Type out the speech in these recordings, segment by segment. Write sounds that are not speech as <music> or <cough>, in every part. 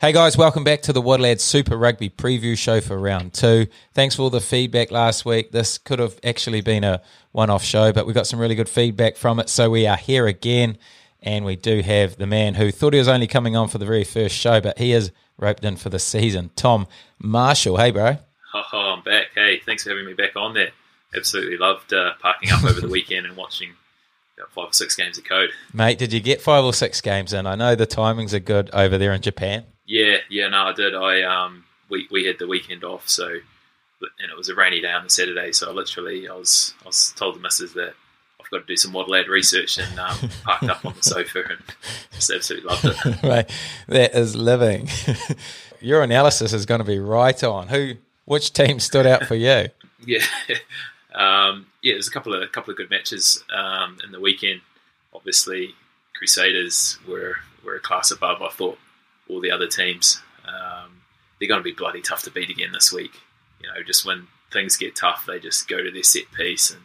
Hey guys, welcome back to the Waterlad Super Rugby preview show for round two. Thanks for all the feedback last week. This could have actually been a one off show, but we got some really good feedback from it. So we are here again, and we do have the man who thought he was only coming on for the very first show, but he is roped in for the season, Tom Marshall. Hey, bro. Oh, I'm back. Hey, thanks for having me back on there. Absolutely loved uh, parking up over the weekend and watching five or six games of code. Mate, did you get five or six games in? I know the timings are good over there in Japan. Yeah, yeah, no, I did. I um, we we had the weekend off, so and it was a rainy day on the Saturday, so I literally I was I was told the missus that I've got to do some Waterlad research and um, <laughs> parked up on the sofa and just absolutely loved it. <laughs> right, that is living. <laughs> Your analysis is going to be right on. Who, which team stood out for you? yeah, um, yeah, there's a couple of a couple of good matches um, in the weekend. Obviously, Crusaders were were a class above. I thought all the other teams. Um, they're going to be bloody tough to beat again this week. You know, just when things get tough, they just go to their set piece, and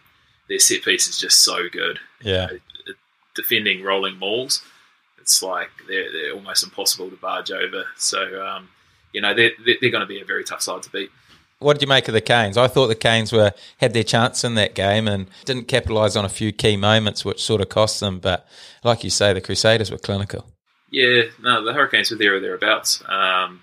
their set piece is just so good. Yeah, you know, defending rolling mauls, it's like they're they're almost impossible to barge over. So um, you know, they're they're going to be a very tough side to beat. What did you make of the Canes? I thought the Canes were had their chance in that game and didn't capitalise on a few key moments, which sort of cost them. But like you say, the Crusaders were clinical. Yeah, no, the Hurricanes were there or thereabouts. Um,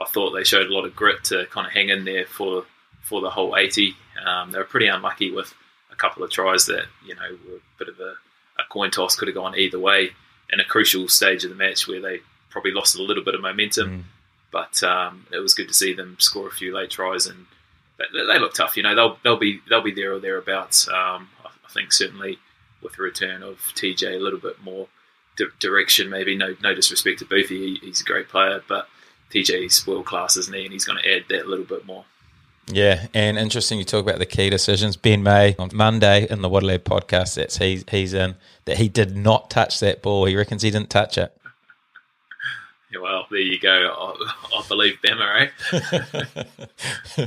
I thought they showed a lot of grit to kind of hang in there for for the whole 80. Um, they were pretty unlucky with a couple of tries that you know were a bit of a, a coin toss, could have gone either way in a crucial stage of the match where they probably lost a little bit of momentum. Mm. But um, it was good to see them score a few late tries, and they, they look tough. You know, they'll they'll be they'll be there or thereabouts. Um, I think certainly with the return of TJ, a little bit more direction. Maybe no no disrespect to Boothie, he, he's a great player, but TJ's world class, isn't he? And he's going to add that a little bit more. Yeah, and interesting you talk about the key decisions. Ben May on Monday in the Waterlad podcast that's he's he's in that he did not touch that ball. He reckons he didn't touch it. Yeah, well, there you go. I, I believe Bema, eh? <laughs>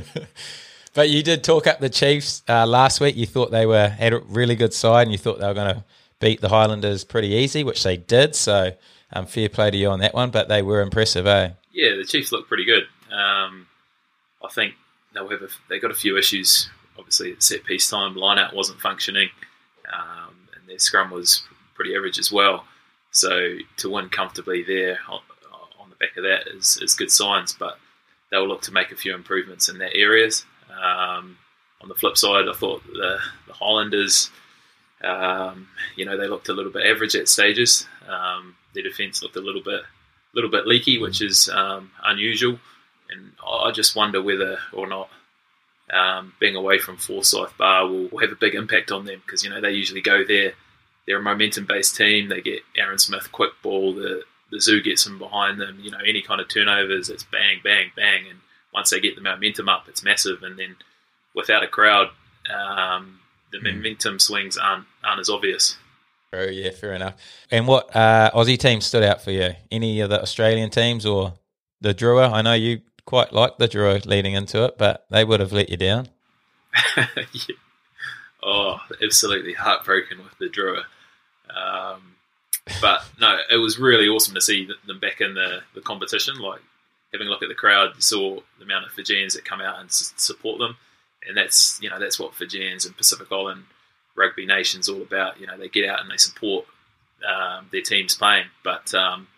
but you did talk up the Chiefs uh, last week. You thought they were had a really good side, and you thought they were going to beat the Highlanders pretty easy, which they did. So um, fair play to you on that one, but they were impressive, eh? Yeah, the Chiefs look pretty good. Um, I think they'll have a, they got a few issues. Obviously, at set piece time, line out wasn't functioning, um, and their scrum was pretty average as well. So to win comfortably there on, on the back of that is, is, good signs, but they'll look to make a few improvements in that areas. Um, on the flip side, I thought the, the Highlanders um, you know, they looked a little bit average at stages. Um, their defence looked a little bit, little bit leaky, which is um, unusual. And I just wonder whether or not um, being away from Forsyth Barr will, will, have a big impact on them because you know they usually go there. They're a momentum-based team. They get Aaron Smith quick ball. The the zoo gets them behind them. You know, any kind of turnovers, it's bang, bang, bang. And once they get the momentum up, it's massive. And then without a crowd, um, the momentum swings aren't aren't as obvious. Oh yeah, fair enough. And what uh, Aussie teams stood out for you? Any of the Australian teams or the Drua? I know you quite like the Drua leading into it, but they would have let you down. <laughs> yeah. Oh, absolutely heartbroken with the Drua. Um, but no, it was really awesome to see them back in the, the competition. Like having a look at the crowd, you saw the amount of Fijians that come out and support them and that's you know that's what Fijians and Pacific Island rugby nation's all about. You know, they get out and they support um, their teams playing. But um,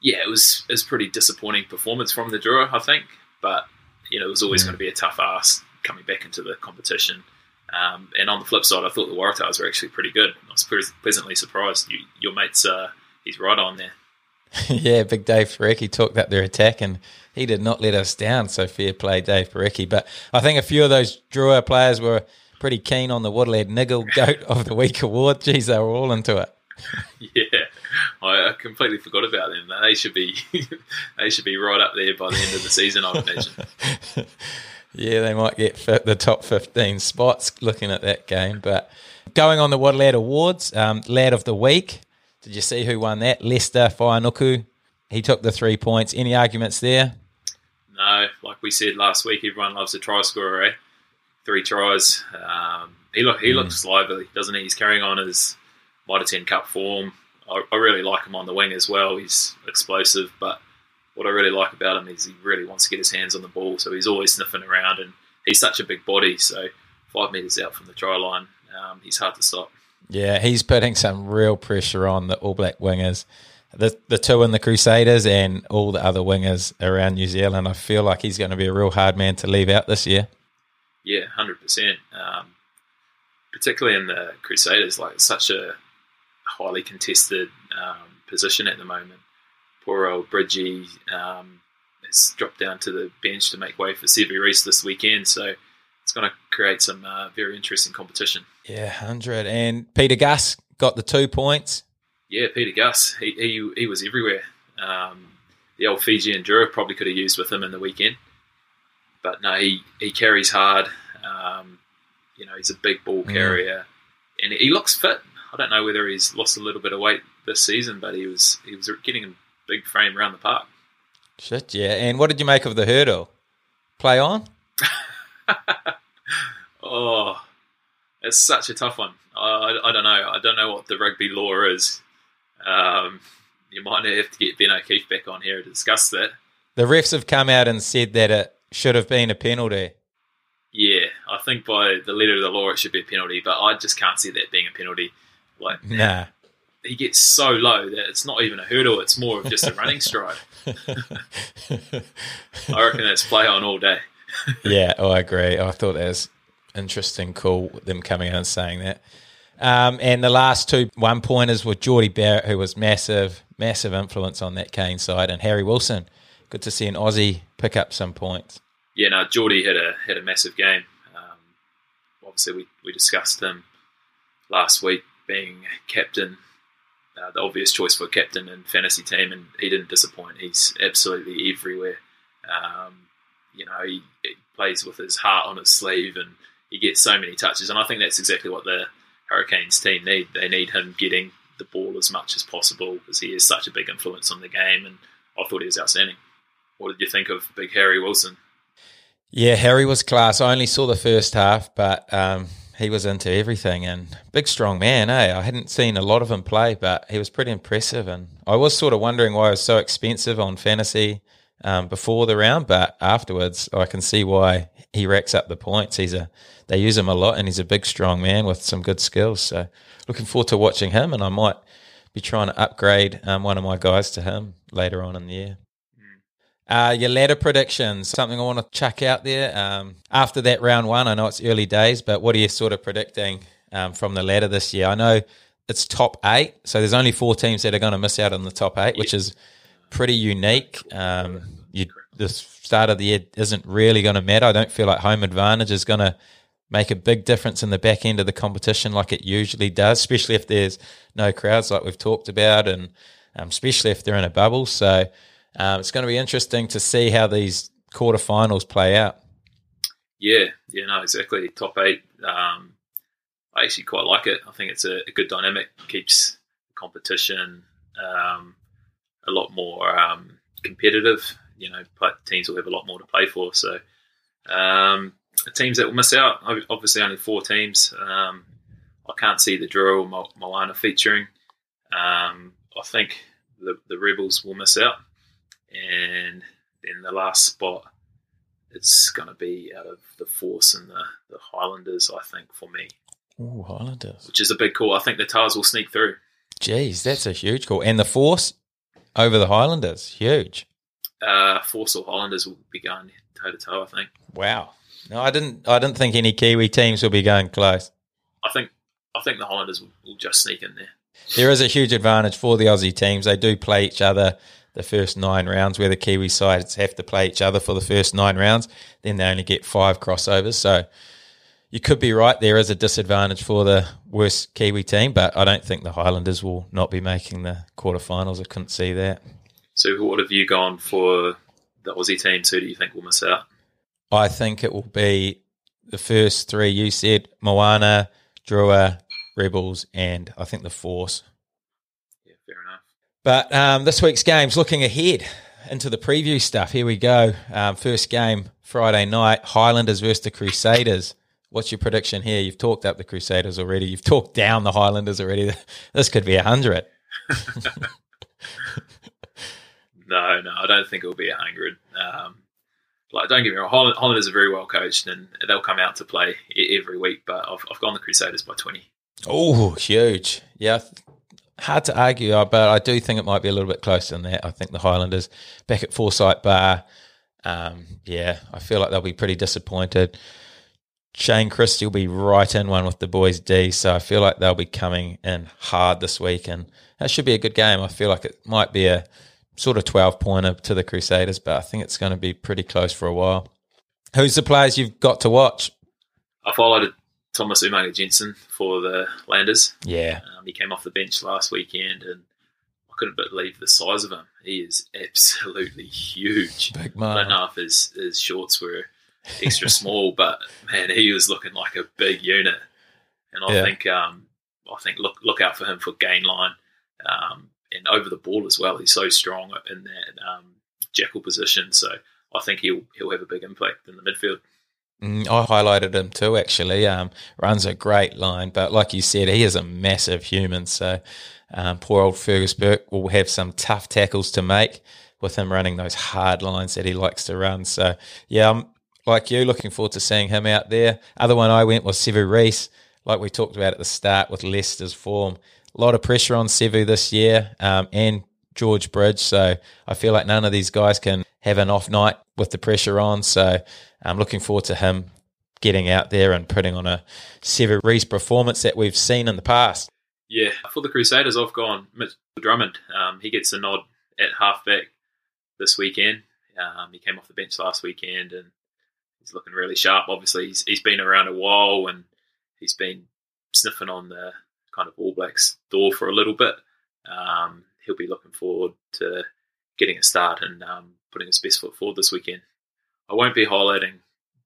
yeah, it was it was pretty disappointing performance from the Drua, I think. But you know, it was always going to be a tough ask coming back into the competition. Um, and on the flip side, I thought the Waratahs were actually pretty good. I was pleasantly surprised. You, your mate's uh, he's right on there. <laughs> yeah, big Dave Porecki talked about their attack, and he did not let us down. So fair play, Dave Porecki. But I think a few of those Drua players were pretty keen on the Waterlad Niggle <laughs> Goat of the Week award. Geez, they were all into it. yeah, I completely forgot about them. They should be <laughs> they should be right up there by the end of the season, I would imagine. <laughs> yeah, they might get the top fifteen spots looking at that game. But going on the Waterlad Awards, um, Lad of the Week. Did you see who won that? Leicester Fainga'anuku. He took the three points. Any arguments there? No, like we said last week, everyone loves a try scorer. Eh? Three tries. Um, he look he mm. looks lively, doesn't he? He's carrying on his Mitre 10 Cup form. I, I, really like him on the wing as well. He's explosive, but what I really like about him is he really wants to get his hands on the ball, so he's always sniffing around, and he's such a big body. So five meters out from the try line, um, he's hard to stop. Yeah, he's putting some real pressure on the All Black wingers, the the two in the Crusaders, and all the other wingers around New Zealand. I feel like he's going to be a real hard man to leave out this year. Yeah, hundred um, percent. Particularly in the Crusaders, like such a highly contested um, position at the moment. Poor old Bridgie um, has dropped down to the bench to make way for Sevu Reece this weekend, so it's going to create some uh, very interesting competition. Yeah, hundred. And Pita Gus got the two points. Yeah, Pita Gus, he he, he was everywhere. Um, the old Fijian Drua probably could have used with him in the weekend, but no, he he carries hard. Um, you know, he's a big ball carrier, mm. and he looks fit. I don't know whether he's lost a little bit of weight this season, but he was he was getting a big frame around the park. Shit, yeah. And what did you make of the hurdle? Play on? <laughs> oh, it's such a tough one. I, I, don't know. I don't know what the rugby law is. Um, you might have to get Ben O'Keeffe back on here to discuss that. The refs have come out and said that it should have been a penalty. Yeah, I think by the letter of the law it should be a penalty, but I just can't see that being a penalty. Like, nah, he gets so low that it's not even a hurdle; it's more of just a running stride. <laughs> I reckon that's play on all day. yeah, I agree. I thought that was interesting, cool, them coming out and saying that. Um, and the last two one pointers were Jordie Barrett, who was massive, massive influence on that Cane side, and Harry Wilson. Good to see an Aussie pick up some points. Yeah, no, Jordie had a had a massive game. Um, obviously, we, we discussed him last week being captain, uh, the obvious choice for captain and fantasy team, and he didn't disappoint. He's absolutely everywhere. Um, you know, he, he, plays with his heart on his sleeve, and he gets so many touches. And I think that's exactly what the Hurricanes team need. They need him getting the ball as much as possible because he is such a big influence on the game. And I thought he was outstanding. What did you think of Big Harry Wilson? Yeah, Harry was class. I only saw the first half, but um, he was into everything and big, strong man. Eh? I hadn't seen a lot of him play, but he was pretty impressive. And I was sort of wondering why it was so expensive on fantasy um, before the round, but afterwards, I can see why he racks up the points. He's a they use him a lot, and he's a big, strong man with some good skills. So, looking forward to watching him, and I might be trying to upgrade um, one of my guys to him later on in the year. Hmm. Uh, your ladder predictions, something I want to chuck out there. Um, after that round one, I know it's early days, but what are you sort of predicting um, from the ladder this year? I know it's top eight, so there's only four teams that are going to miss out on the top eight, which is pretty unique. Um, you, the start of the year isn't really going to matter. I don't feel like home advantage is going to make a big difference in the back end of the competition like it usually does, especially if there's no crowds like we've talked about, and um, especially if they're in a bubble. So um, it's going to be interesting to see how these quarterfinals play out. Yeah, yeah, no, exactly. Top eight. Um, I actually quite like it. I think it's a, a good dynamic. Keeps competition um, a lot more um, competitive. You know, teams will have a lot more to play for. So, um, teams that will miss out, obviously only four teams. Um, I can't see the Drua or Moana featuring. Um, I think the, the Rebels will miss out. And then the last spot, it's going to be out of the Force and the, the Highlanders, I think, for me. Oh, Highlanders. Which is a big call. I think the Tahs will sneak through. Jeez, that's a huge call. And the Force over the Highlanders, huge. Uh, Force or Highlanders will be going toe to toe, I think. Wow. No, I didn't. I didn't think any Kiwi teams will be going close. I think. I think the Highlanders will, will just sneak in there. There is a huge advantage for the Aussie teams. They do play each other the first nine rounds, where the Kiwi sides have to play each other for the first nine rounds. Then they only get five crossovers. So you could be right. There is a disadvantage for the worst Kiwi team, but I don't think the Highlanders will not be making the quarterfinals. I couldn't see that. So, what have you gone for the Aussie teams? Who do you think will miss out? I think it will be the first three you said Moana, Drua, Rebels, and I think the Force. Yeah, fair enough. But um, this week's games, looking ahead into the preview stuff. Here we go. Um, first game Friday night Highlanders versus the Crusaders. What's your prediction here? You've talked up the Crusaders already. You've talked down the Highlanders already. <laughs> This could be a hundred. <laughs> No, no, I don't think it'll be a hundred. Um, like, don't get me wrong, Holland, Hollanders are very well coached and they'll come out to play every week. But I've, I've gone the Crusaders by twenty. Oh, huge! Yeah, hard to argue, uh, but I do think it might be a little bit closer than that. I think the Highlanders back at Forsyth Barr. Um, yeah, I feel like they'll be pretty disappointed. Shane Christie will be right in one with the boys D, so I feel like they'll be coming in hard this week, and that should be a good game. I feel like it might be a sort of 12 pointer to the Crusaders, but I think it's going to be pretty close for a while. Who's the players you've got to watch? I followed Thomas Umaga Jensen for the Landers. Yeah. Um, he came off the bench last weekend and I couldn't believe the size of him. He is absolutely huge. Big man. I don't know if his, his shorts were extra small, but man, he was looking like a big unit. And I Yeah. think um, I think look look out for him for gain line. Um, and over the ball as well. He's so strong in that um, jackal position. So I think he'll he'll have a big impact in the midfield. Mm, I highlighted him too, actually. Um, runs a great line, but like you said, he is a massive human. So um, poor old Fergus Burke will have some tough tackles to make with him running those hard lines that he likes to run. So yeah, I'm like you, looking forward to seeing him out there. Other one I went was Sevu Reece, like we talked about at the start with Leicester's form. A lot of pressure on Sevu this year um, and George Bridge. So I feel like none of these guys can have an off night with the pressure on. So I'm looking forward to him getting out there and putting on a Sevu Reece performance that we've seen in the past. Yeah, for the Crusaders, I've gone Mitch Drummond. Um, he gets a nod at halfback this weekend. Um, he came off the bench last weekend and he's looking really sharp. Obviously, he's, he's been around a while and he's been sniffing on the kind of All Blacks door for a little bit. Um, he'll be looking forward to getting a start and um, putting his best foot forward this weekend. I won't be highlighting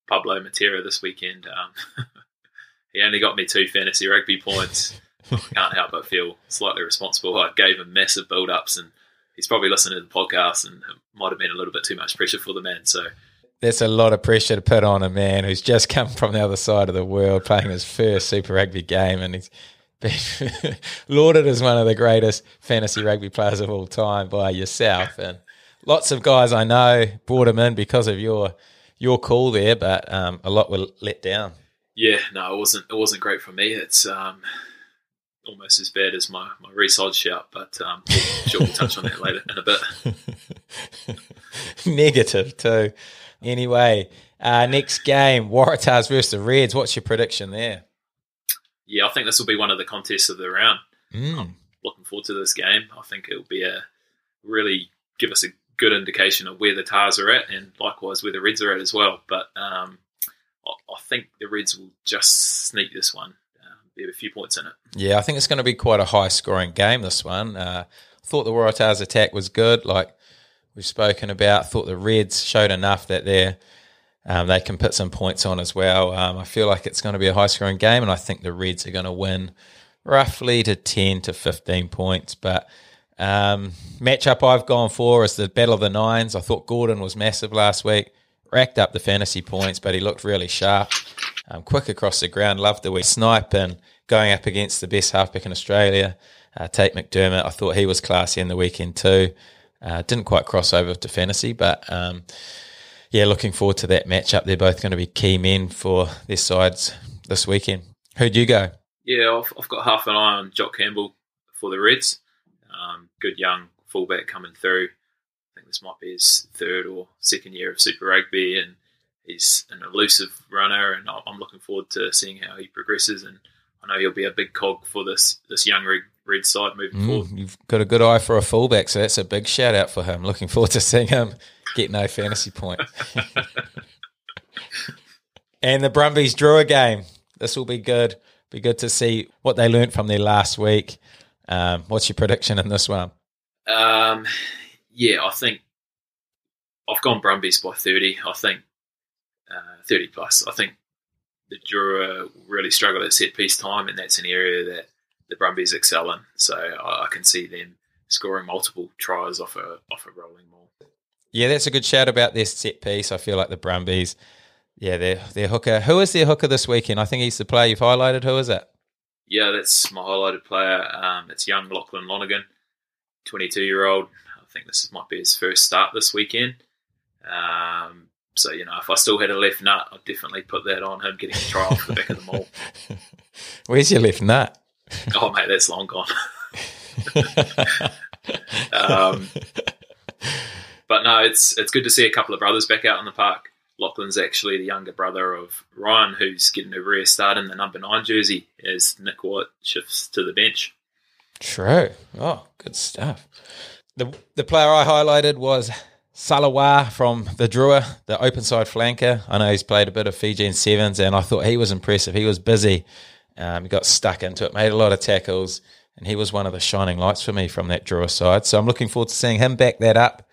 Pablo Matera this weekend. Um, <laughs> he only got me two fantasy rugby points. <laughs> Can't help but feel slightly responsible. I gave him massive build ups and he's probably listening to the podcast and it might have been a little bit too much pressure for the man. So That's a lot of pressure to put on a man who's just come from the other side of the world playing his first Super Rugby game and he's been <laughs> lauded as one of the greatest fantasy rugby players of all time by yourself. And lots of guys I know brought him in because of your your call there, but um, a lot were let down. yeah, no, it wasn't it wasn't great for me. It's um, almost as bad as my, my reside shout, but um, we'll, sure we'll touch on that later in a bit. <laughs> Negative too. Anyway, uh, next game, Waratahs versus the Reds. What's your prediction there? Yeah, I think this will be one of the contests of the round. Mm. looking forward to this game. I think it'll be a really give us a good indication of where the Tahs are at, and likewise where the Reds are at as well. But um, I, I think the Reds will just sneak this one. Um, be a few points in it. Yeah, I think it's going to be quite a high scoring game, this one. Uh, thought the Waratahs attack was good, like we've spoken about. Thought the Reds showed enough that they're. Um, they can put some points on as well. Um, I feel like it's going to be a high scoring game, and I think the Reds are going to win roughly to 10 to 15 points. But um, matchup I've gone for is the Battle of the Nines. I thought Gordon was massive last week, racked up the fantasy points, but he looked really sharp, um, quick across the ground. Loved the way snipe and going up against the best halfback in Australia, uh, Tate McDermott. I thought he was classy in the weekend too. Uh, didn't quite cross over to fantasy, but um, yeah, looking forward to that matchup. They're both going to be key men for their sides this weekend. Who'd you go? Yeah, I've, I've got half an eye on Jock Campbell for the Reds. Um, good young fullback coming through. I think this might be his third or second year of Super Rugby, and he's an elusive runner. And I'm looking forward to seeing how he progresses. And I know he'll be a big cog for this this young Red, Red side moving forward. Mm, you've got a good eye for a fullback, so that's a big shout out for him. Looking forward to seeing him get no fantasy point. <laughs> and the Brumbies Drua game. This will be good. Be good to see what they learnt from their last week. Um, what's your prediction in this one? Um, yeah, I think I've gone Brumbies by 30. I think uh, 30 plus. I think the Drua really struggle at set piece time, and that's an area that the Brumbies excel in. So I, I can see them scoring multiple tries off a off a rolling maul. Yeah, that's a good shout about their set piece. I feel like the Brumbies, yeah, their their hooker. Who is their hooker this weekend? I think he's the player you've highlighted. Who is it? Yeah, that's my highlighted player. Um, it's young Lachlan Lonergan, 22 year old. I think this might be his first start this weekend. Um, so you know, if I still had a left nut, I'd definitely put that on him getting a try off the back of the maul. <laughs> Where's your left nut? <laughs> Oh mate, that's long gone. <laughs> um, but no, it's it's good to see a couple of brothers back out in the park. Lachlan's actually the younger brother of Ryan, who's getting a rare start in the number nine jersey as Nick White shifts to the bench. True. Oh, good stuff. The the player I highlighted was Salawa from the Drua, the open side flanker. I know he's played a bit of Fijian sevens, and I thought he was impressive. He was busy. Um, got stuck into it, made a lot of tackles, and he was one of the shining lights for me from that Drua side. So I'm looking forward to seeing him back that up,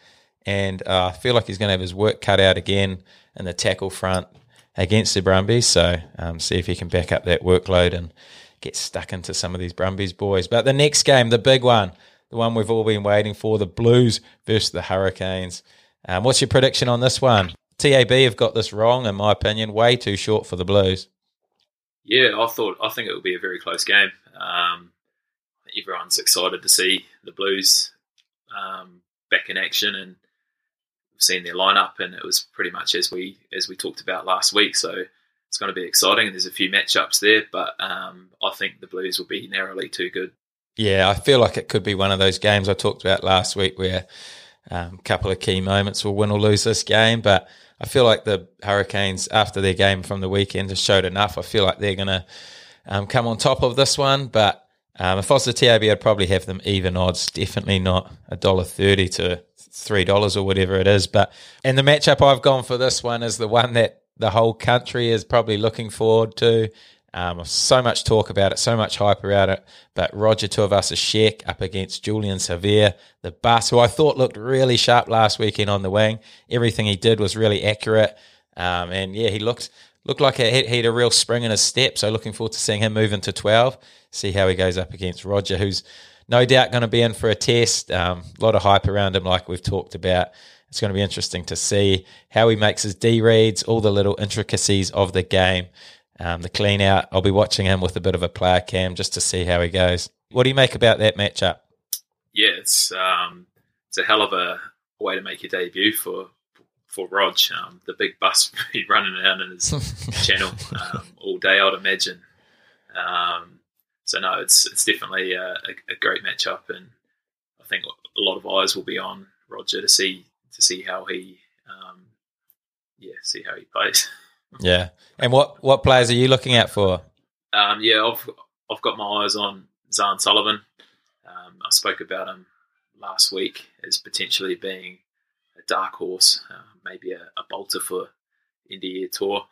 and uh, I feel like he's going to have his work cut out again in the tackle front against the Brumbies. So um, see if he can back up that workload and get stuck into some of these Brumbies boys. But the next game, the big one, the one we've all been waiting for, the Blues versus the Hurricanes. Um, what's your prediction on this one? TAB have got this wrong, in my opinion, way too short for the Blues. Yeah, I thought I think it will be a very close game. Um, everyone's excited to see the Blues um, back in action, and seen their lineup, and it was pretty much as we as we talked about last week. So it's going to be exciting. And there's a few matchups there, but um, I think the Blues will be narrowly too good. Yeah, I feel like it could be one of those games I talked about last week where um, a couple of key moments will win or lose this game. But I feel like the Hurricanes, after their game from the weekend, has showed enough. I feel like they're going to um, come on top of this one. But um, if I was the TAB, I'd probably have them even odds. Definitely not a dollar thirty to three dollars or whatever it is. But and the matchup I've gone for this one is the one that the whole country is probably looking forward to. Um, so much talk about it, so much hype around it. But Roger Tuivasa-Sheck up against Julian Savea, the bus, who I thought looked really sharp last weekend on the wing. Everything he did was really accurate. Um, and yeah, he looked looked like he had a real spring in his step. So looking forward to seeing him move into 12, see how he goes up against Roger, who's no doubt going to be in for a test. Um, a lot of hype around him, like we've talked about. It's going to be interesting to see how he makes his D reads, all the little intricacies of the game, um, the clean out. I'll be watching him with a bit of a player cam just to see how he goes. What do you make about that matchup? Yeah, it's um, it's a hell of a way to make your debut for for Rog. Um, the big bus <laughs> be running around in his <laughs> channel um, all day, I'd imagine. Um, so no, it's it's definitely a, a, great matchup, and I think a lot of eyes will be on Roger to see to see how he, um, yeah, see how he plays. <laughs> yeah, and what what players are you looking out for? Um, yeah, I've I've got my eyes on Zarn Sullivan. Um, I spoke about him last week as potentially being a dark horse, uh, maybe a, a, bolter for India Tour.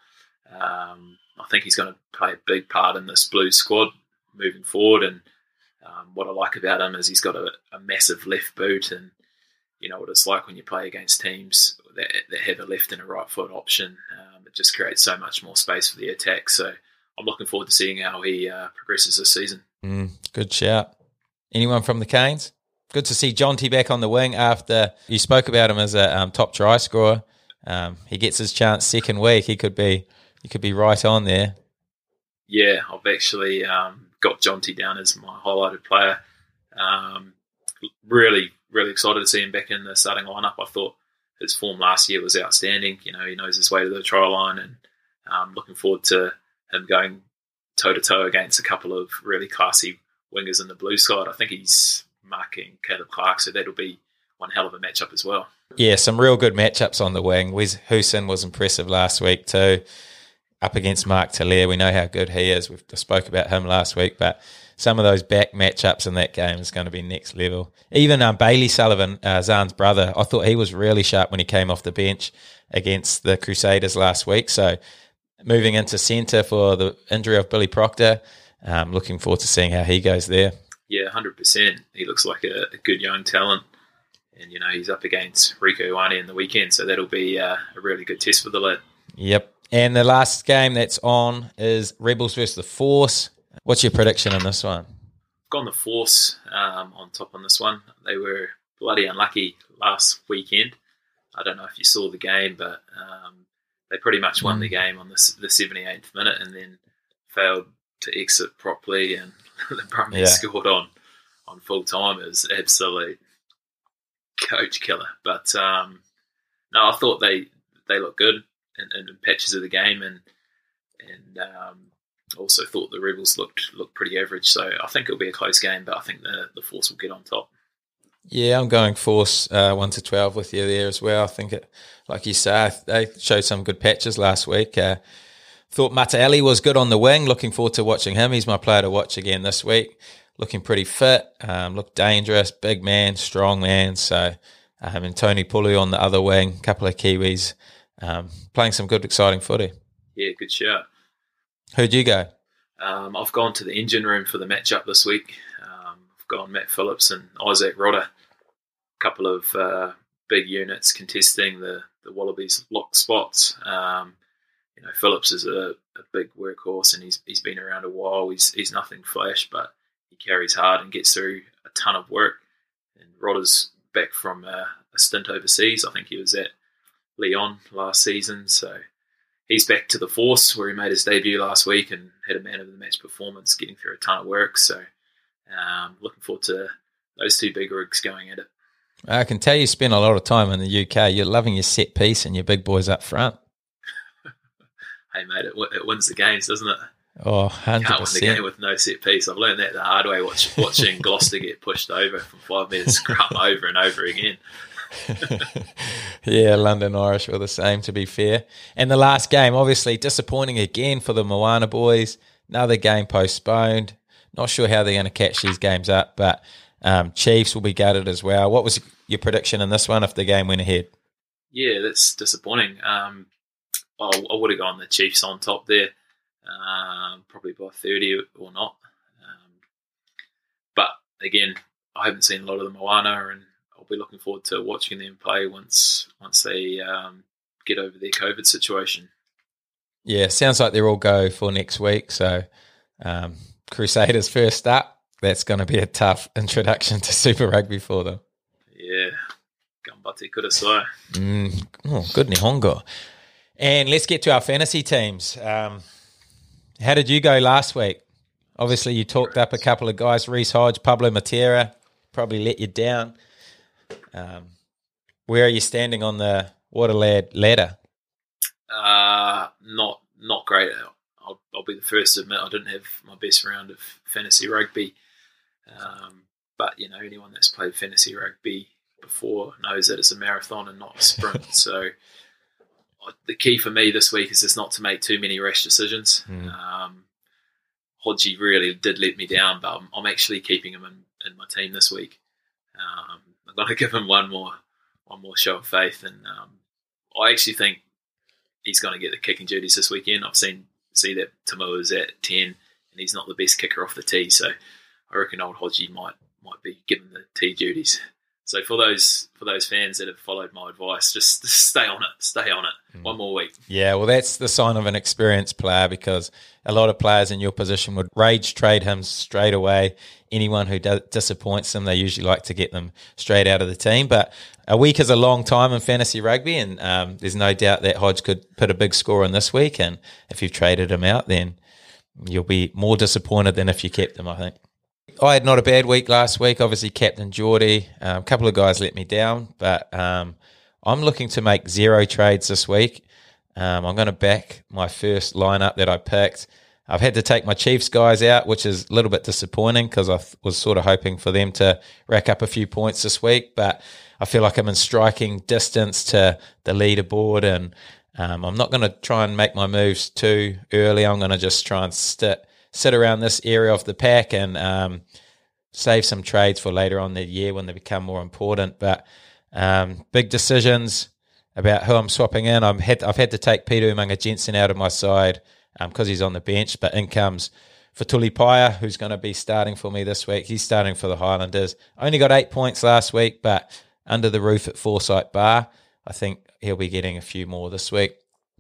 Um, I think he's going to play a big part in this Blues squad moving forward. And um, what I like about him is he's got a, a, massive left boot, and you know what it's like when you play against teams that, that have a left and a right foot option. Um, it just creates so much more space for the attack. So I'm looking forward to seeing how he uh, progresses this season. Mm, good shout. Anyone from the Canes? Good to see Jonty back on the wing after you spoke about him as a um, top try scorer. Um, he gets his chance second week. He could be he could be right on there. Yeah, I've actually um, got Jonty down as my highlighted player. Um, really, really excited to see him back in the starting lineup. I thought his form last year was outstanding. You know, he knows his way to the try line, and um, looking forward to him going toe to toe against a couple of really classy wingers in the blue side. I think he's marking Caleb Clarke, so that'll be one hell of a matchup as well. Yeah, some real good matchups on the wing. Wes Goosen was impressive last week too, up against Mark Tele'a. We know how good he is. We've spoke about him last week, but some of those back matchups in that game is going to be next level. Even um, Bailey Sullivan, uh, Zarn's brother, I thought he was really sharp when he came off the bench against the Crusaders last week. So moving into centre for the injury of Billy Proctor, um, looking forward to seeing how he goes there. Yeah, hundred percent. He looks like a, a, good young talent, and you know he's up against Rieko Ioane in the weekend, so that'll be uh, a really good test for the lad. Yep. And the last game that's on is Rebels versus the Force. What's your prediction on this one? I've gone the Force um, on top on this one. They were bloody unlucky last weekend. I don't know if you saw the game, but um, they pretty much won the game on the, the 78th minute and then failed to exit properly. And <laughs> the Brumbies yeah. scored on, on full time. It was absolute coach killer. But um, no, I thought they they looked good in, in patches of the game, and and um, also thought the Rebels looked looked pretty average. So I think it'll be a close game, but I think the the Force will get on top. Yeah, I'm going Force uh, one to twelve with you there as well. I think it, like you say, they showed some good patches last week. Uh, thought Mataele was good on the wing. Looking forward to watching him. He's my player to watch again this week. Looking pretty fit. Um, looked dangerous. Big man, strong man. So, um, and Toni Pulu on the other wing. Couple of Kiwis um, playing some good, exciting footy. Yeah, good shout. Who'd you go? Um, I've gone to the engine room for the matchup this week. Um, I've gone Matt Phillips and Isaac Rodda. A couple of uh, big units contesting the, the Wallabies lock spots. Um, you know, Phillips is a, a, big workhorse and he's he's been around a while. He's he's nothing flash, but he carries hard and gets through a ton of work. And Rodda's back from a, a stint overseas. I think he was at Lyon last season, so he's back to the force where he made his debut last week and had a man of the match performance, getting through a ton of work. So, um, looking forward to those two big rigs going at it. I can tell you spend a lot of time in the UK. You're loving your set piece and your big boys up front. <laughs> hey, mate, it, it, wins the games, doesn't it? Oh, 100%. Can't win the game with no set piece. I've learned that the hard way watch, watching <laughs> Gloucester get pushed over from five metres scrum over and over again. <laughs> yeah, London Irish were the same, to be fair. And the last game, obviously disappointing again for the Moana boys. Another game postponed. Not sure how they're going to catch these games up, but um, Chiefs will be gutted as well. What was your prediction in this one if the game went ahead? Yeah, that's disappointing. Um, I, would have gone the Chiefs on top there, um, probably by 30 or not. Um, but again, I haven't seen a lot of the Moana, and I'll be looking forward to watching them play once once they um, get over their COVID situation. Yeah, sounds like they're all go for next week. So um, Crusaders first up. That's going to be a tough <laughs> introduction to Super Rugby for them. Yeah, Gambate Kudasai. Mm, oh, good Nihongo. And let's get to our fantasy teams. Um, how did you go last week? Obviously, you talked up a couple of guys, Reece Hodge, Pablo Matera, probably let you down. Um, where are you standing on the Waterlad ladder? Uh, not not great. I'll, I'll, be the first to admit I didn't have my best round of fantasy rugby. Um, but you know, anyone that's played fantasy rugby before knows that it's a marathon and not a sprint. <laughs> so the key for me this week is just not to make too many rash decisions. Mm. Um, Hodgie really did let me down, but I'm, I'm actually keeping him in, in, my team this week. Um, To <laughs> give him one more one more show of faith, and um, I actually think he's going to get the kicking duties this weekend. I've seen see that Tamo is at ten, and he's not the best kicker off the tee, so I reckon old Hodgie might might be given the tee duties. So for those for those fans that have followed my advice, just, just stay on it, stay on it. Mm. One more week. Yeah, well, that's the sign of an experienced player because a lot of players in your position would rage trade him straight away. Anyone who does, disappoints them, they usually like to get them straight out of the team. But a week is a long time in fantasy rugby, and um, there's no doubt that Hodge could put a big score in this week. And if you've traded him out, then you'll be more disappointed than if you kept them. I think. I had not a bad week last week. Obviously, Captain Jordie, um, a couple of guys let me down, but um, I'm looking to make zero trades this week. Um, I'm going to back my first lineup that I picked. I've had to take my Chiefs guys out, which is a little bit disappointing because I was sort of hoping for them to rack up a few points this week, but I feel like I'm in striking distance to the leaderboard and um, I'm not going to try and make my moves too early. I'm going to just try and sit sit around this area of the pack and um, save some trades for later on the year when they become more important. But um, big decisions about who I'm swapping in. I'm had, I've had to take Peter Umaga Jensen out of my side because um, he's on the bench, but in comes Fetuli Paea, who's going to be starting for me this week. He's starting for the Highlanders. Only got eight points last week, but under the roof at Forsyth Barr. I think he'll be getting a few more this week.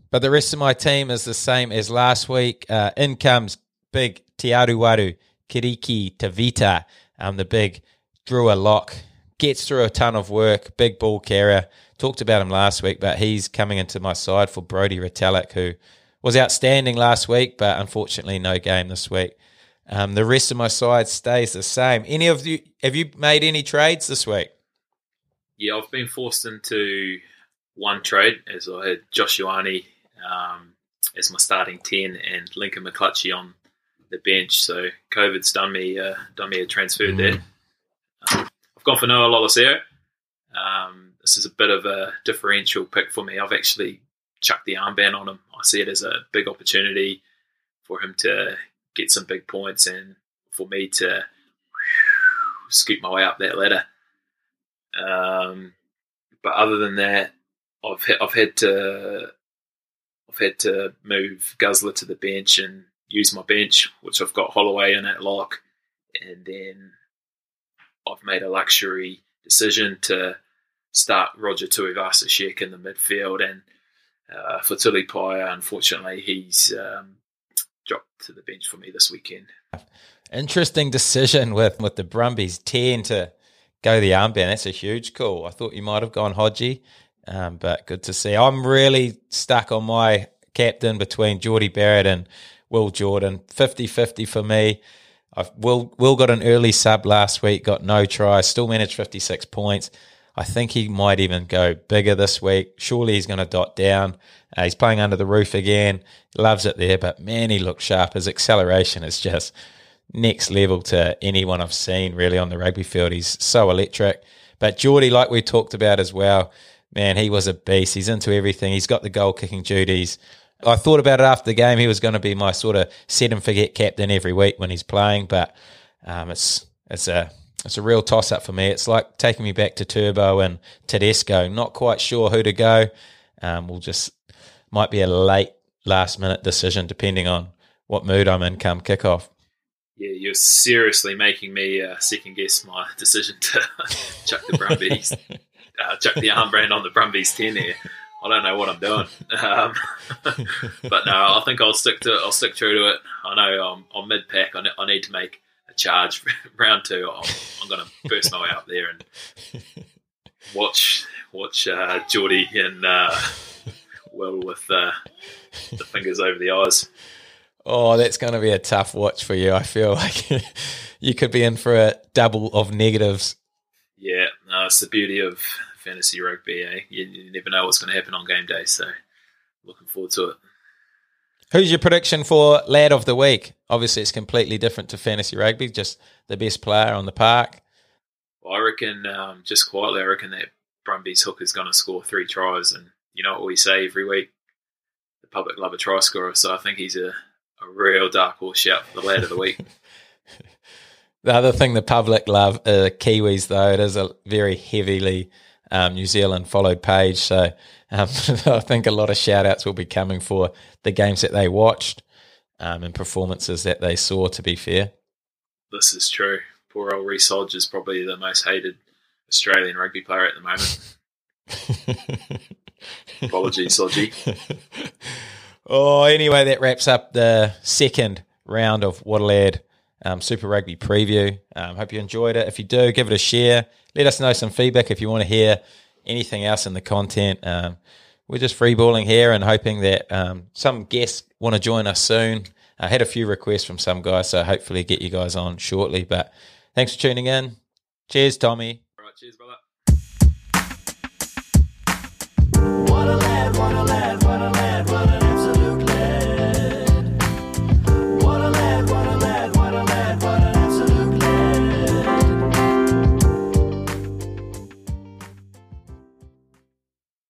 But the rest of my team is the same as last week. Uh, in comes big Te Arowaru, Kiriki, Tavita, um, the big Drua Lock. Gets through a ton of work, big ball carrier. Talked about him last week, but he's coming into my side for Brodie Retallick, who was outstanding last week, but unfortunately no game this week. Um, the rest of my side stays the same. Any of you have you made any trades this week? yeah, I've been forced into one trade as I had Josh Ioane um, as my starting ten and Lincoln McClutchie on the bench. So COVID's done me uh, done me a transfer mm. there. Um, I've gone for Noah Lolesio. Um, this is a bit of a differential pick for me. I've actually chucked the armband on him. I see it as a big opportunity for him to get some big points and for me to scoot my way up that ladder. Um, but other than that, I've I've had to I've had to move Guzzler to the bench and use my bench, which I've got Holloway in at lock, and then I've made a luxury decision to start Roger Tuivasa-Sheck in the midfield, and uh, for Tuli Paea, unfortunately, he's um, dropped to the bench for me this weekend. Interesting decision with with the Brumbies ten to go the armband. That's a huge call. I thought you might have gone Hodgie, um, but good to see. I'm really stuck on my captain between Jordie Barrett and Will Jordan. 50-50 for me. I've, Will Will got an early sub last week, got no try, still managed 56 points. I think he might even go bigger this week. Surely he's going to dot down. Uh, he's playing under the roof again. Loves it there, but man, he looks sharp. His acceleration is just next level to anyone I've seen really on the rugby field. He's so electric. But Jordie, like we talked about as well, man, he was a beast. He's into everything. He's got the goal kicking duties. I thought about it after the game. He was going to be my sort of set and forget captain every week when he's playing, but um, it's it's a it's a real toss up for me. It's like taking me back to Turbo and Tedesco. Not quite sure who to go. Um, we'll just might be a late last minute decision depending on what mood I'm in come kickoff. Yeah, you're seriously making me uh, second guess my decision to <laughs> chuck the Brumbies, <laughs> uh, chuck the armband on the Brumbies ten here. I don't know what I'm doing, <laughs> um, <laughs> but no, I think I'll stick to I'll stick true to it. I know I'm, I'm mid pack. I, I need to make a charge <laughs> round two. I'm, I'm going to burst my way up there and watch watch uh, Jordie and uh, Will with uh, the fingers over the eyes. Oh, that's going to be a tough watch for you. I feel like you could be in for a double of negatives. Yeah, no, it's the beauty of fantasy rugby. Eh? You, you never know what's going to happen on game day, so looking forward to it. Who's your prediction for lad of the week? Obviously, it's completely different to fantasy rugby. Just the best player on the park. Well, I reckon, um, just quietly, I reckon that Brumbies hook is going to score three tries, and you know what we say every week: the public love a try scorer. So I think he's a a real dark horse shout for the lad of the week. <laughs> the other thing the public love uh, Kiwis though it is a very heavily um, New Zealand followed page, so um, <laughs> I think a lot of shout outs will be coming for the games that they watched um, and performances that they saw. To be fair, this is true. Poor old Reece Hodge is probably the most hated Australian rugby player at the moment. <laughs> Apologies, Hodgie. <laughs> Oh, anyway, that wraps up the second round of Waterlad um, Super Rugby preview. Um, hope you enjoyed it. If you do, give it a share. Let us know some feedback if you want to hear anything else in the content. Um, we're just freeballing here and hoping that um, some guests want to join us soon. I had a few requests from some guys, so hopefully get you guys on shortly. But thanks for tuning in. Cheers, Tommy. All right, cheers, brother. What a lad, what a lad, what a lad, what a lad.